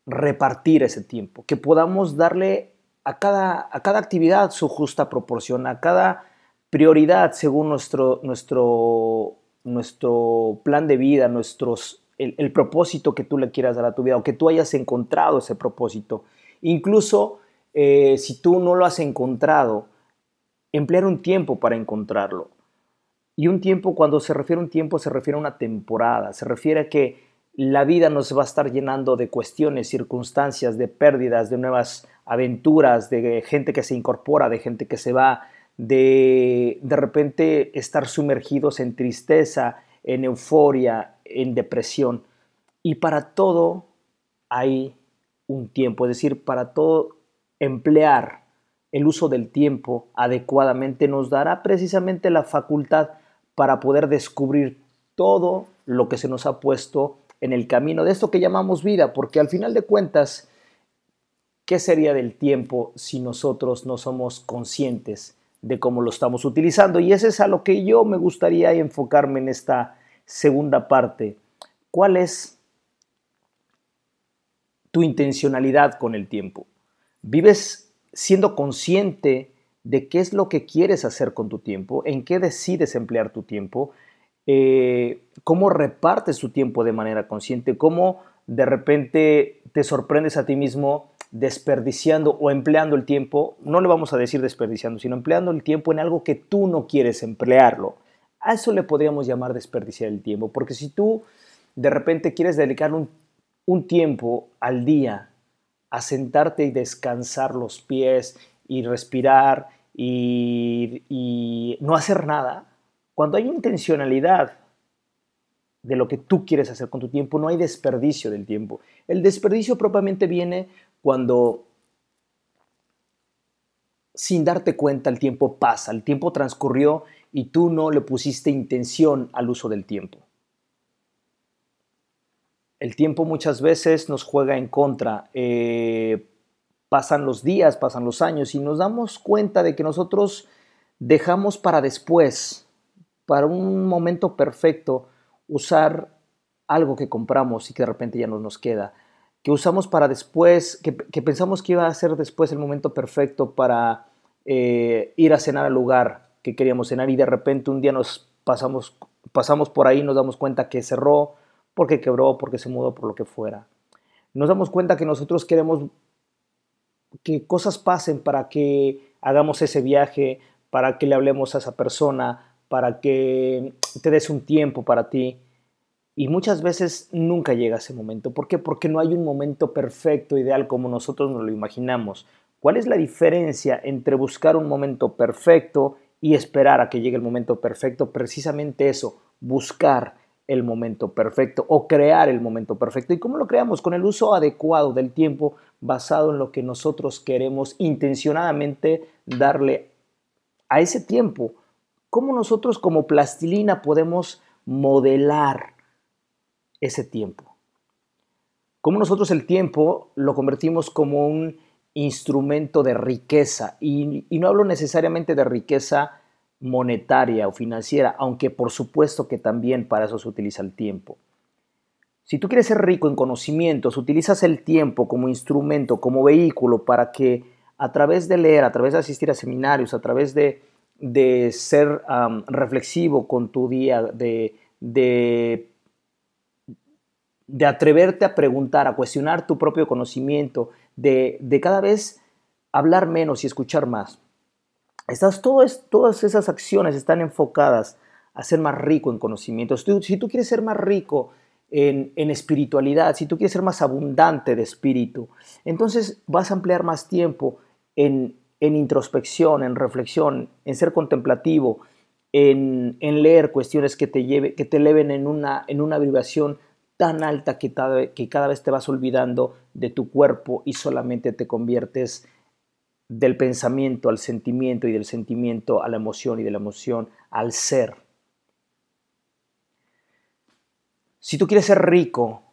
repartir ese tiempo, que podamos darle a cada, a cada actividad su justa proporción, a cada prioridad según nuestro, nuestro, nuestro plan de vida, nuestros, el, propósito que tú le quieras dar a tu vida o que tú hayas encontrado ese propósito. Incluso eh, si tú no lo has encontrado, emplear un tiempo para encontrarlo. Y un tiempo, cuando se refiere a un tiempo, se refiere a una temporada, se refiere a que la vida nos va a estar llenando de cuestiones, circunstancias, de pérdidas, de nuevas aventuras, de gente que se incorpora, de gente que se va, de de repente estar sumergidos en tristeza, en euforia, en depresión. Y para todo hay un tiempo, es decir, para todo emplear el uso del tiempo adecuadamente nos dará precisamente la facultad para poder descubrir todo lo que se nos ha puesto en el camino de esto que llamamos vida, porque al final de cuentas, ¿qué sería del tiempo si nosotros no somos conscientes de cómo lo estamos utilizando? Y ese es a lo que yo me gustaría enfocarme en esta segunda parte. ¿Cuál es tu intencionalidad con el tiempo? ¿Vives siendo consciente de qué es lo que quieres hacer con tu tiempo? ¿En qué decides emplear tu tiempo? Eh, ¿Cómo repartes tu tiempo de manera consciente? ¿Cómo de repente te sorprendes a ti mismo desperdiciando o empleando el tiempo, no le vamos a decir desperdiciando, sino empleando el tiempo en algo que tú no quieres emplearlo. A eso le podríamos llamar desperdiciar el tiempo, porque si tú de repente quieres dedicar un, tiempo al día a sentarte y descansar los pies y respirar y no hacer nada, cuando hay intencionalidad de lo que tú quieres hacer con tu tiempo, no hay desperdicio del tiempo. El desperdicio propiamente viene cuando sin darte cuenta el tiempo pasa, el tiempo transcurrió y tú no le pusiste intención al uso del tiempo. El tiempo muchas veces nos juega en contra. Eh, pasan los días, pasan los años y nos damos cuenta de que nosotros dejamos para después, para un momento perfecto, usar algo que compramos y que de repente ya no nos queda, que usamos para después, que, pensamos que iba a ser después el momento perfecto para eh, ir a cenar al lugar que queríamos cenar y de repente un día nos pasamos, pasamos por ahí y nos damos cuenta que cerró, porque quebró, porque se mudó, por lo que fuera. Nos damos cuenta que nosotros queremos que cosas pasen para que hagamos ese viaje, para que le hablemos a esa persona, para que te des un tiempo para ti. Y muchas veces nunca llega ese momento. ¿Por qué? Porque no hay un momento perfecto, ideal, como nosotros nos lo imaginamos. ¿Cuál es la diferencia entre buscar un momento perfecto y esperar a que llegue el momento perfecto? Precisamente eso, buscar el momento perfecto o crear el momento perfecto. ¿Y cómo lo creamos? Con el uso adecuado del tiempo basado en lo que nosotros queremos intencionadamente darle a ese tiempo cómo nosotros como plastilina podemos modelar ese tiempo. Cómo nosotros el tiempo lo convertimos como un instrumento de riqueza. Y, no hablo necesariamente de riqueza monetaria o financiera, aunque por supuesto que también para eso se utiliza el tiempo. Si tú quieres ser rico en conocimientos, utilizas el tiempo como instrumento, como vehículo para que a través de leer, a través de asistir a seminarios, a través de de ser reflexivo con tu día, de, de, atreverte a preguntar, a cuestionar tu propio conocimiento, de, de cada vez hablar menos y escuchar más. Estas, todas esas acciones están enfocadas a ser más rico en conocimiento. Si tú, si tú quieres ser más rico en, en, espiritualidad, si tú quieres ser más abundante de espíritu, entonces vas a emplear más tiempo en, en introspección, en reflexión, en ser contemplativo, en, leer cuestiones que te, lleve, que te eleven en una, en una vibración tan alta que, que cada vez te vas olvidando de tu cuerpo y solamente te conviertes del pensamiento al sentimiento y del sentimiento a la emoción y de la emoción al ser. Si tú quieres ser rico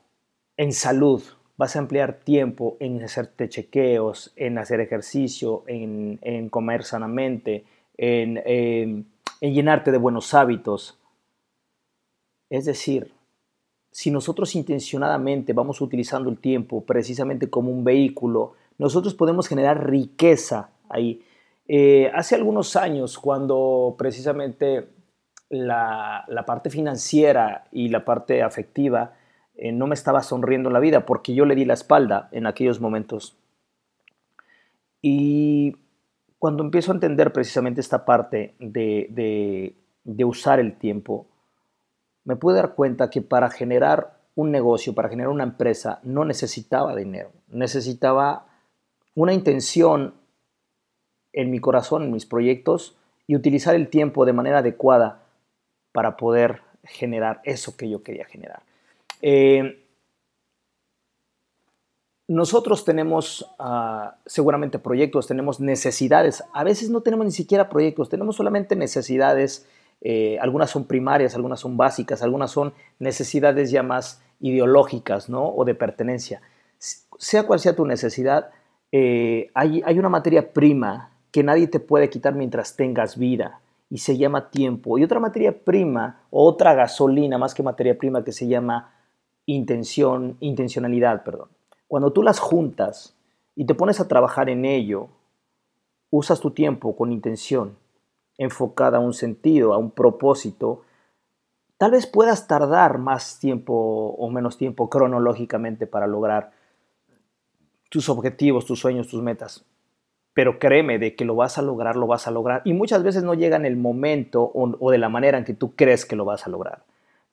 en salud, vas a emplear tiempo en hacerte chequeos, en hacer ejercicio, en, comer sanamente, en, en llenarte de buenos hábitos. Es decir, si nosotros intencionadamente vamos utilizando el tiempo precisamente como un vehículo, nosotros podemos generar riqueza ahí. Eh, hace algunos años, cuando precisamente la, la, parte financiera y la parte afectiva eh, no me estaba sonriendo la vida porque yo le di la espalda en aquellos momentos. Y cuando empiezo a entender precisamente esta parte de, de usar el tiempo, me pude dar cuenta que para generar un negocio, para generar una empresa, no necesitaba dinero, necesitaba una intención en mi corazón, en mis proyectos, y utilizar el tiempo de manera adecuada para poder generar eso que yo quería generar. Eh, nosotros tenemos ah, seguramente proyectos, tenemos necesidades. A veces no tenemos ni siquiera proyectos, tenemos solamente necesidades. Eh, algunas son primarias, algunas son básicas, algunas son necesidades ya más ideológicas ¿no? o de pertenencia. Sea cual sea tu necesidad, eh, hay, hay una materia prima que nadie te puede quitar mientras tengas vida y se llama tiempo. Y otra materia prima, otra gasolina más que materia prima que se llama intención, intencionalidad, perdón. Cuando tú las juntas y te pones a trabajar en ello, usas tu tiempo con intención, enfocada a un sentido, a un propósito, tal vez puedas tardar más tiempo o menos tiempo cronológicamente para lograr tus objetivos, tus sueños, tus metas. Pero créeme de que lo vas a lograr, lo vas a lograr. Y muchas veces no llega en el momento o, de la manera en que tú crees que lo vas a lograr.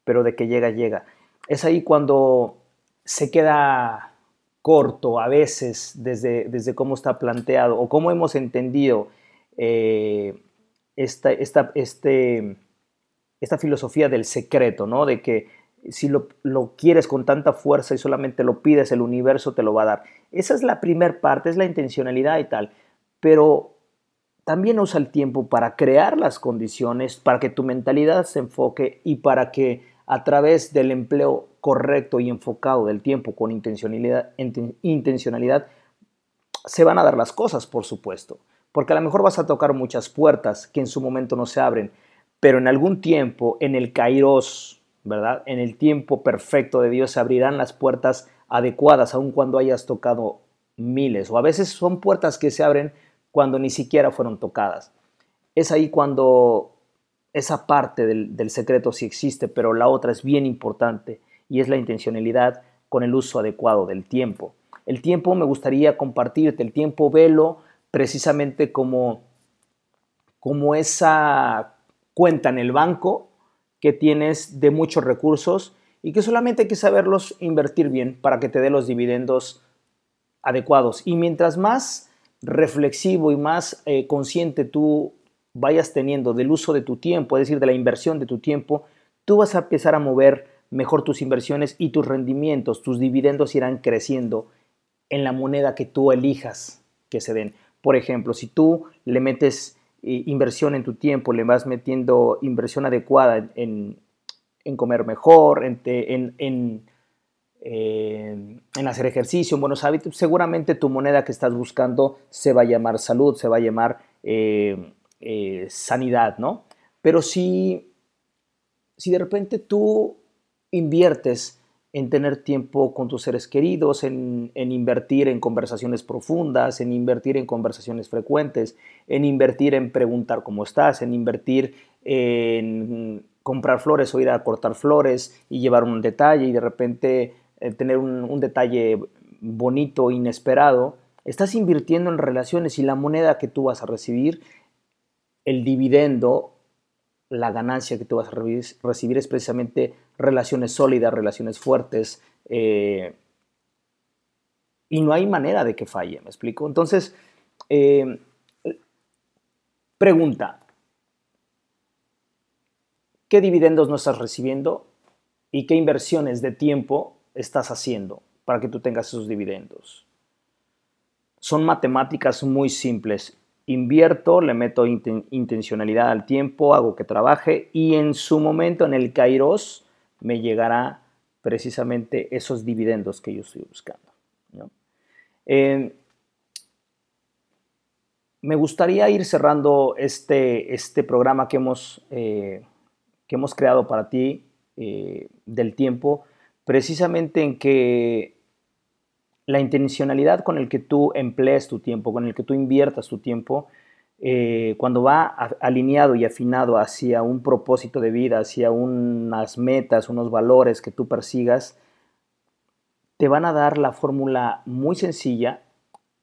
Pero de que llega, llega. Es ahí cuando se queda corto a veces desde, desde cómo está planteado o cómo hemos entendido eh, esta, esta, este, esta filosofía del secreto, ¿no? De que si lo, lo, quieres con tanta fuerza y solamente lo pides, el universo te lo va a dar. Esa es la primera parte, es la intencionalidad y tal. Pero también usa el tiempo para crear las condiciones, para que tu mentalidad se enfoque y para que a través del empleo correcto y enfocado del tiempo con intencionalidad, intencionalidad, se van a dar las cosas, por supuesto. Porque a lo mejor vas a tocar muchas puertas que en su momento no se abren, pero en algún tiempo, en el kairos, ¿verdad? En el tiempo perfecto de Dios se abrirán las puertas adecuadas, aun cuando hayas tocado miles. O a veces son puertas que se abren cuando ni siquiera fueron tocadas. Es ahí cuando esa parte del, secreto sí existe, pero la otra es bien importante y es la intencionalidad con el uso adecuado del tiempo. El tiempo me gustaría compartirte, el tiempo velo precisamente como, como esa cuenta en el banco que tienes de muchos recursos y que solamente hay que saberlos invertir bien para que te dé los dividendos adecuados. Y mientras más reflexivo y más eh, consciente tú vayas teniendo del uso de tu tiempo, es decir, de la inversión de tu tiempo, tú vas a empezar a mover mejor tus inversiones y tus rendimientos, tus dividendos irán creciendo en la moneda que tú elijas que se den. Por ejemplo, si tú le metes eh, inversión en tu tiempo, le vas metiendo inversión adecuada en, comer mejor, en, en, eh, en, hacer ejercicio, en buenos hábitos, seguramente tu moneda que estás buscando se va a llamar salud, se va a llamar eh, eh, sanidad, ¿no? Pero si, si de repente tú inviertes en tener tiempo con tus seres queridos, en, invertir en conversaciones profundas, en invertir en conversaciones frecuentes, en invertir en preguntar cómo estás, en invertir en comprar flores o ir a cortar flores y llevar un detalle y de repente eh, tener un, un detalle bonito, inesperado, estás invirtiendo en relaciones y la moneda que tú vas a recibir el dividendo, la ganancia que tú vas a recibir es precisamente relaciones sólidas, relaciones fuertes, eh, y no hay manera de que falle, ¿me explico? Entonces, eh, pregunta, ¿qué dividendos no estás recibiendo y qué inversiones de tiempo estás haciendo para que tú tengas esos dividendos? Son matemáticas muy simples invierto, le meto intencionalidad al tiempo, hago que trabaje y en su momento, en el Kairos, me llegará precisamente esos dividendos que yo estoy buscando. Eh, me gustaría ir cerrando este, este programa que hemos, eh, que hemos creado para ti eh, del tiempo, precisamente en que la intencionalidad con el que tú emplees tu tiempo, con el que tú inviertas tu tiempo, eh, cuando va alineado y afinado hacia un propósito de vida, hacia unas metas, unos valores que tú persigas, te van a dar la fórmula muy sencilla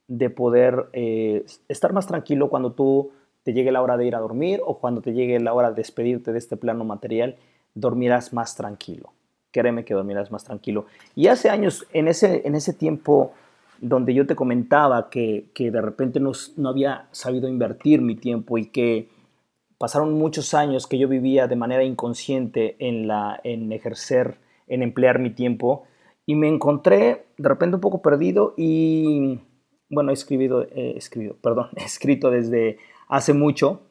de poder eh, estar más tranquilo cuando tú te llegue la hora de ir a dormir o cuando te llegue la hora de despedirte de este plano material, dormirás más tranquilo créeme que dormirás más tranquilo. Y hace años, en ese, en ese tiempo donde yo te comentaba que, de repente no, no, había sabido invertir mi tiempo y que pasaron muchos años que yo vivía de manera inconsciente en, la, en ejercer, en emplear mi tiempo, y me encontré de repente un poco perdido y, bueno, he escrito, perdón, he escrito desde hace mucho,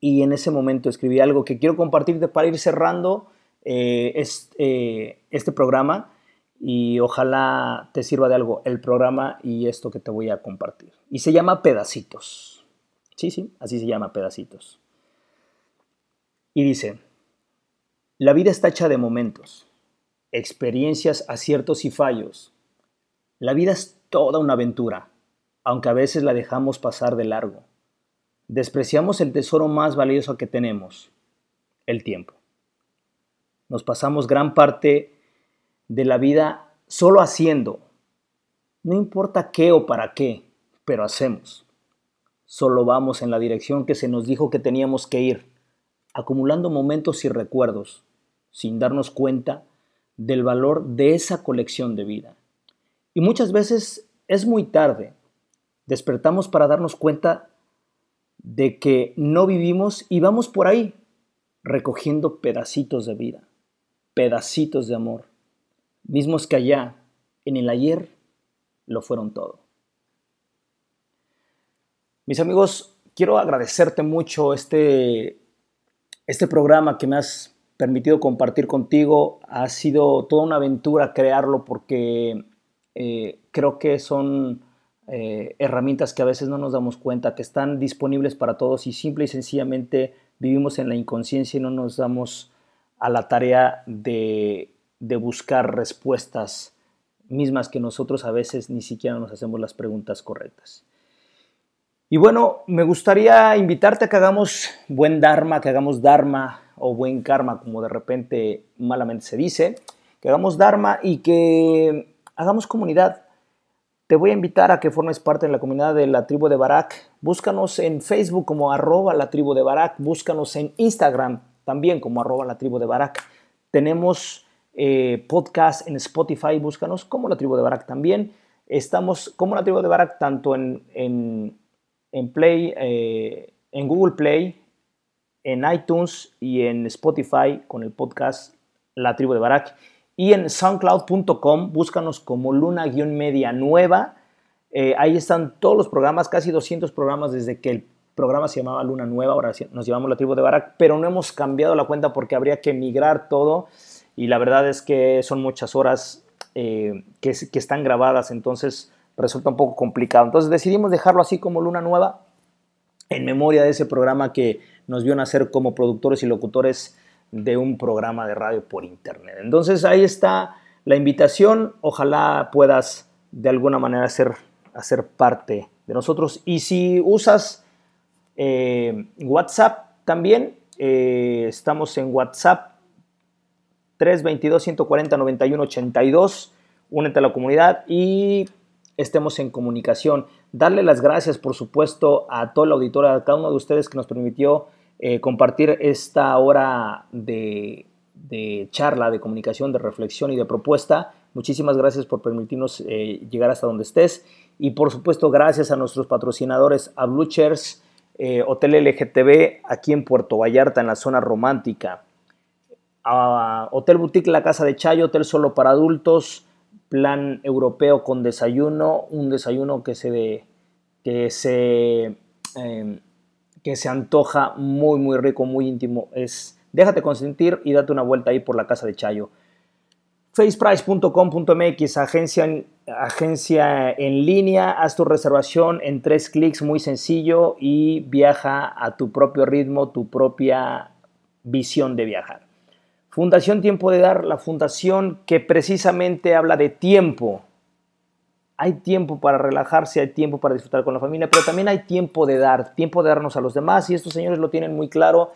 y en ese momento escribí algo que quiero compartirte para ir cerrando eh, eh, este programa y ojalá te sirva de algo el programa y esto que te voy a compartir. Y se llama Pedacitos. Sí, sí, así se llama Pedacitos. Y dice, la vida está hecha de momentos, experiencias, aciertos y fallos. La vida es toda una aventura, aunque a veces la dejamos pasar de largo. Despreciamos el tesoro más valioso que tenemos, el tiempo. Nos pasamos gran parte de la vida solo haciendo, No importa qué o para qué, pero hacemos. Solo vamos en la dirección que se nos dijo que teníamos que ir, acumulando momentos y recuerdos, sin darnos cuenta del valor de esa colección de vida. Y muchas veces es muy tarde. Despertamos para darnos cuenta de que no vivimos y vamos por ahí recogiendo pedacitos de vida, pedacitos de amor, mismos que allá, en el ayer, lo fueron todo. Mis amigos, quiero agradecerte mucho este, este programa que me has permitido compartir contigo. Ha sido toda una aventura crearlo porque eh, creo que son eh, herramientas que a veces no nos damos cuenta, que están disponibles para todos y simple y sencillamente vivimos en la inconsciencia y no nos damos a la tarea de, de buscar respuestas mismas que nosotros a veces ni siquiera nos hacemos las preguntas correctas. Y bueno, me gustaría invitarte a que hagamos buen Dharma, que hagamos Dharma o buen karma, como de repente malamente se dice, que hagamos Dharma y que hagamos comunidad. Te voy a invitar a que formes parte de la comunidad de la tribu de Barak. Búscanos en Facebook como arroba la tribu de Barak. Búscanos en Instagram también como arroba la tribu de Barak. Tenemos eh, podcast en Spotify. Búscanos como la tribu de Barak también. Estamos como la tribu de Barak tanto en, en, Play, eh, en Google Play, en iTunes y en Spotify con el podcast La Tribu de Barak. Y en soundcloud.com, búscanos como Luna-Media Nueva. Eh, ahí están todos los programas, casi 200 programas desde que el programa se llamaba Luna Nueva, ahora nos llamamos La Tribu de Barak, pero no hemos cambiado la cuenta porque habría que migrar todo y la verdad es que son muchas horas eh, que, que están grabadas, entonces resulta un poco complicado. Entonces decidimos dejarlo así como Luna Nueva en memoria de ese programa que nos vio nacer como productores y locutores de un programa de radio por internet. Entonces ahí está la invitación, ojalá puedas de alguna manera hacer, hacer parte de nosotros. Y si usas eh, WhatsApp también, eh, estamos en WhatsApp 322-140-9182, únete a la comunidad y estemos en comunicación. Darle las gracias, por supuesto, a toda la auditoría, a cada uno de ustedes que nos permitió eh, compartir esta hora de, charla, de comunicación, de reflexión y de propuesta. Muchísimas gracias por permitirnos llegar hasta donde estés. Y por supuesto, gracias a nuestros patrocinadores, a Blue Chairs, eh, Hotel LGTB, aquí en Puerto Vallarta, en la zona romántica. A Hotel Boutique La Casa de Chayo, hotel solo para adultos, plan europeo con desayuno, un desayuno que se, que se em, que se antoja muy, muy rico, muy íntimo. Es déjate consentir y date una vuelta ahí por la casa de Chayo. faceprice.com.mx, agencia, agencia en línea, haz tu reservación en tres clics, muy sencillo y viaja a tu propio ritmo, tu propia visión de viajar. Fundación Tiempo de Dar, la fundación que precisamente habla de tiempo, hay tiempo para relajarse, hay tiempo para disfrutar con la familia, pero también hay tiempo de dar, tiempo de darnos a los demás y estos señores lo tienen muy claro.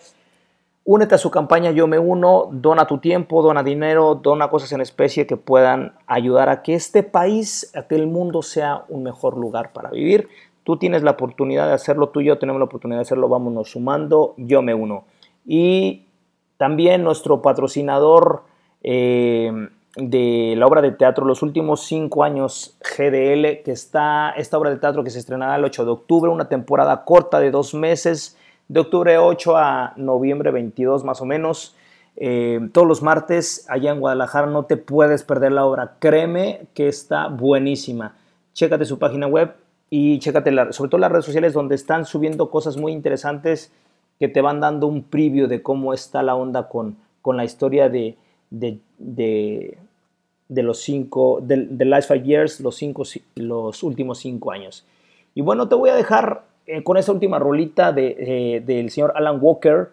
Únete a su campaña Yo me uno, dona tu tiempo, dona dinero, dona cosas en especie que puedan ayudar a que este país, a que el mundo sea un mejor lugar para vivir. Tú tienes la oportunidad de hacerlo, tú y yo tenemos la oportunidad de hacerlo, vámonos sumando, yo me uno. Y también nuestro patrocinador eh, de la obra de teatro Los últimos cinco años GDL, que está esta obra de teatro que se estrenará el 8 de octubre, una temporada corta de dos meses, de octubre 8 a noviembre 22 más o menos. Eh, todos los martes allá en Guadalajara no te puedes perder la obra, créeme que está buenísima. Chécate su página web y chécate sobre todo las redes sociales donde están subiendo cosas muy interesantes que te van dando un preview de cómo está la onda con, con la historia de, de, de, los cinco, de, Last Five Years, los, cinco, los últimos cinco años. Y bueno, te voy a dejar eh, con esta última rolita de, eh, del señor Alan Walker,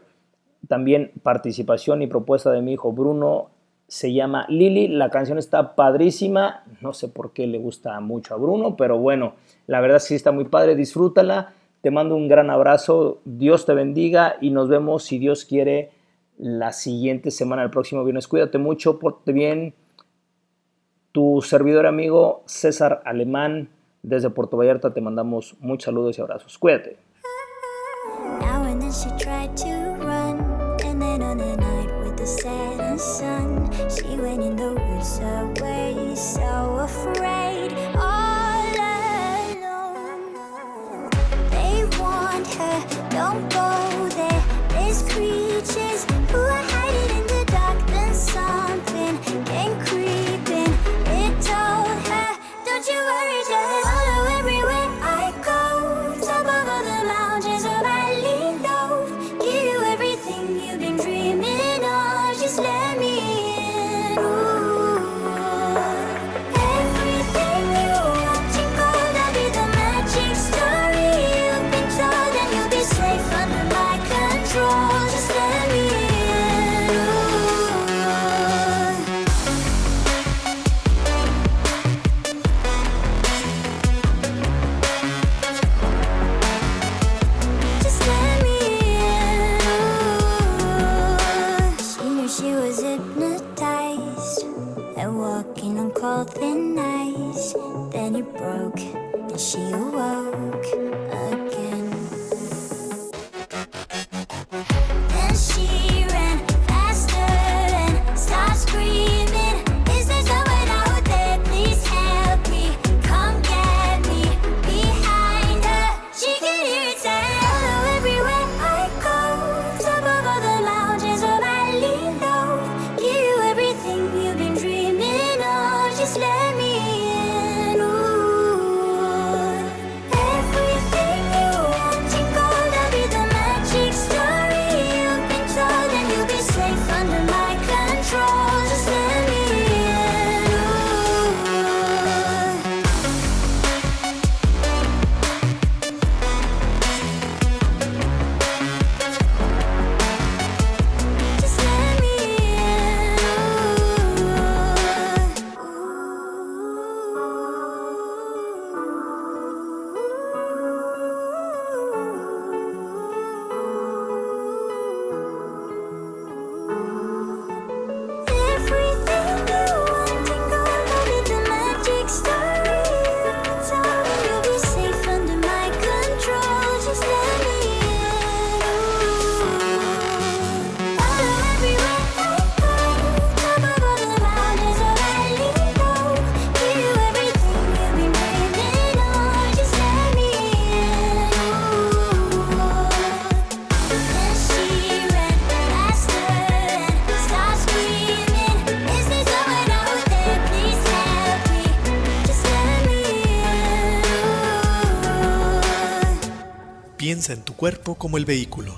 también participación y propuesta de mi hijo Bruno, se llama Lily, la canción está padrísima, no sé por qué le gusta mucho a Bruno, pero bueno, la verdad sí está muy padre, disfrútala, te mando un gran abrazo, Dios te bendiga y nos vemos si Dios quiere la siguiente semana, el próximo viernes. Cuídate mucho, porte bien. Tu servidor amigo César Alemán desde Puerto Vallarta te mandamos muchos saludos y abrazos. Cuídate. En tu cuerpo como el vehículo,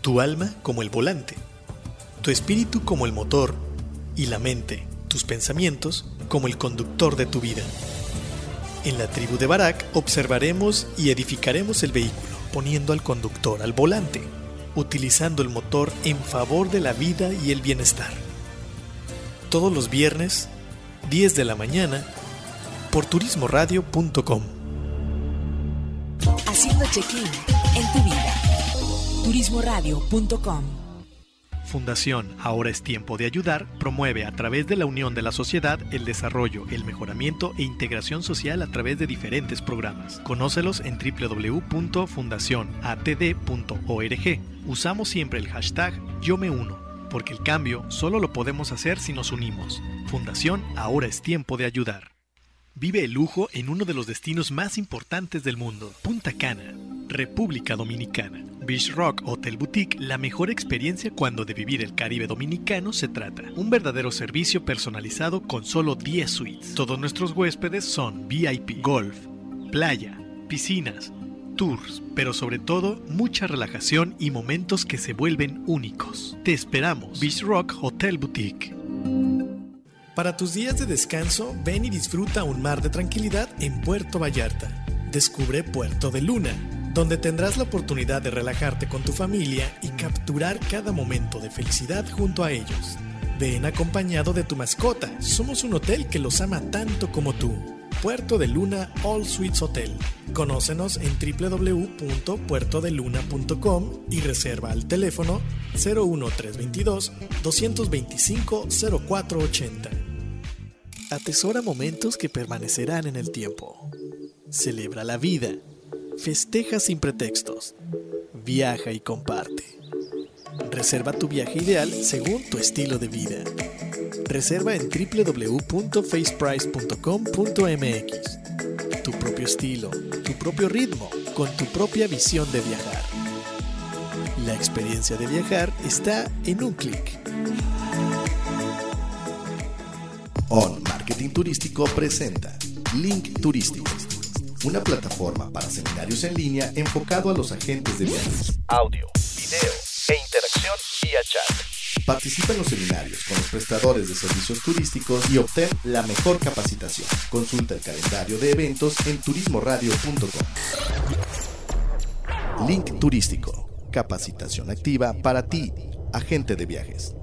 tu alma como el volante, tu espíritu como el motor y la mente, tus pensamientos como el conductor de tu vida. En la tribu de Barak observaremos y edificaremos el vehículo poniendo al conductor al volante, utilizando el motor en favor de la vida y el bienestar. Todos los viernes, 10 de la mañana, por turismoradio.com. Haciendo check-in en tu vida. Turismoradio.com Fundación Ahora es tiempo de ayudar promueve a través de la unión de la sociedad el desarrollo, el mejoramiento e integración social a través de diferentes programas. Conócelos en www.fundacionatd.org. Usamos siempre el hashtag Yo me uno, porque el cambio solo lo podemos hacer si nos unimos. Fundación Ahora es tiempo de ayudar. Vive el lujo en uno de los destinos más importantes del mundo, Punta Cana, República Dominicana. Beach Rock Hotel Boutique, la mejor experiencia cuando de vivir el Caribe dominicano se trata. Un verdadero servicio personalizado con solo 10 suites. Todos nuestros huéspedes son VIP, golf, playa, piscinas, tours, pero sobre todo mucha relajación y momentos que se vuelven únicos. Te esperamos. Beach Rock Hotel Boutique. Para tus días de descanso, ven y disfruta un mar de tranquilidad en Puerto Vallarta. Descubre Puerto de Luna, donde tendrás la oportunidad de relajarte con tu familia y capturar cada momento de felicidad junto a ellos. Ven acompañado de tu mascota, somos un hotel que los ama tanto como tú. Puerto de Luna All Suites Hotel. Conócenos en www.puertodeluna.com y reserva al teléfono 01322 225 0480. Atesora momentos que permanecerán en el tiempo. Celebra la vida. Festeja sin pretextos. Viaja y comparte. Reserva tu viaje ideal según tu estilo de vida. Reserva en www.faceprice.com.mx. Tu propio estilo, tu propio ritmo, con tu propia visión de viajar. La experiencia de viajar está en un clic. On Marketing Turístico presenta Link Turístico, una plataforma para seminarios en línea enfocado a los agentes de viajes. Audio, video e interacción vía chat. Participa en los seminarios con los prestadores de servicios turísticos y obtén la mejor capacitación. Consulta el calendario de eventos en turismoradio.com. Link Turístico, capacitación activa para ti, agente de viajes.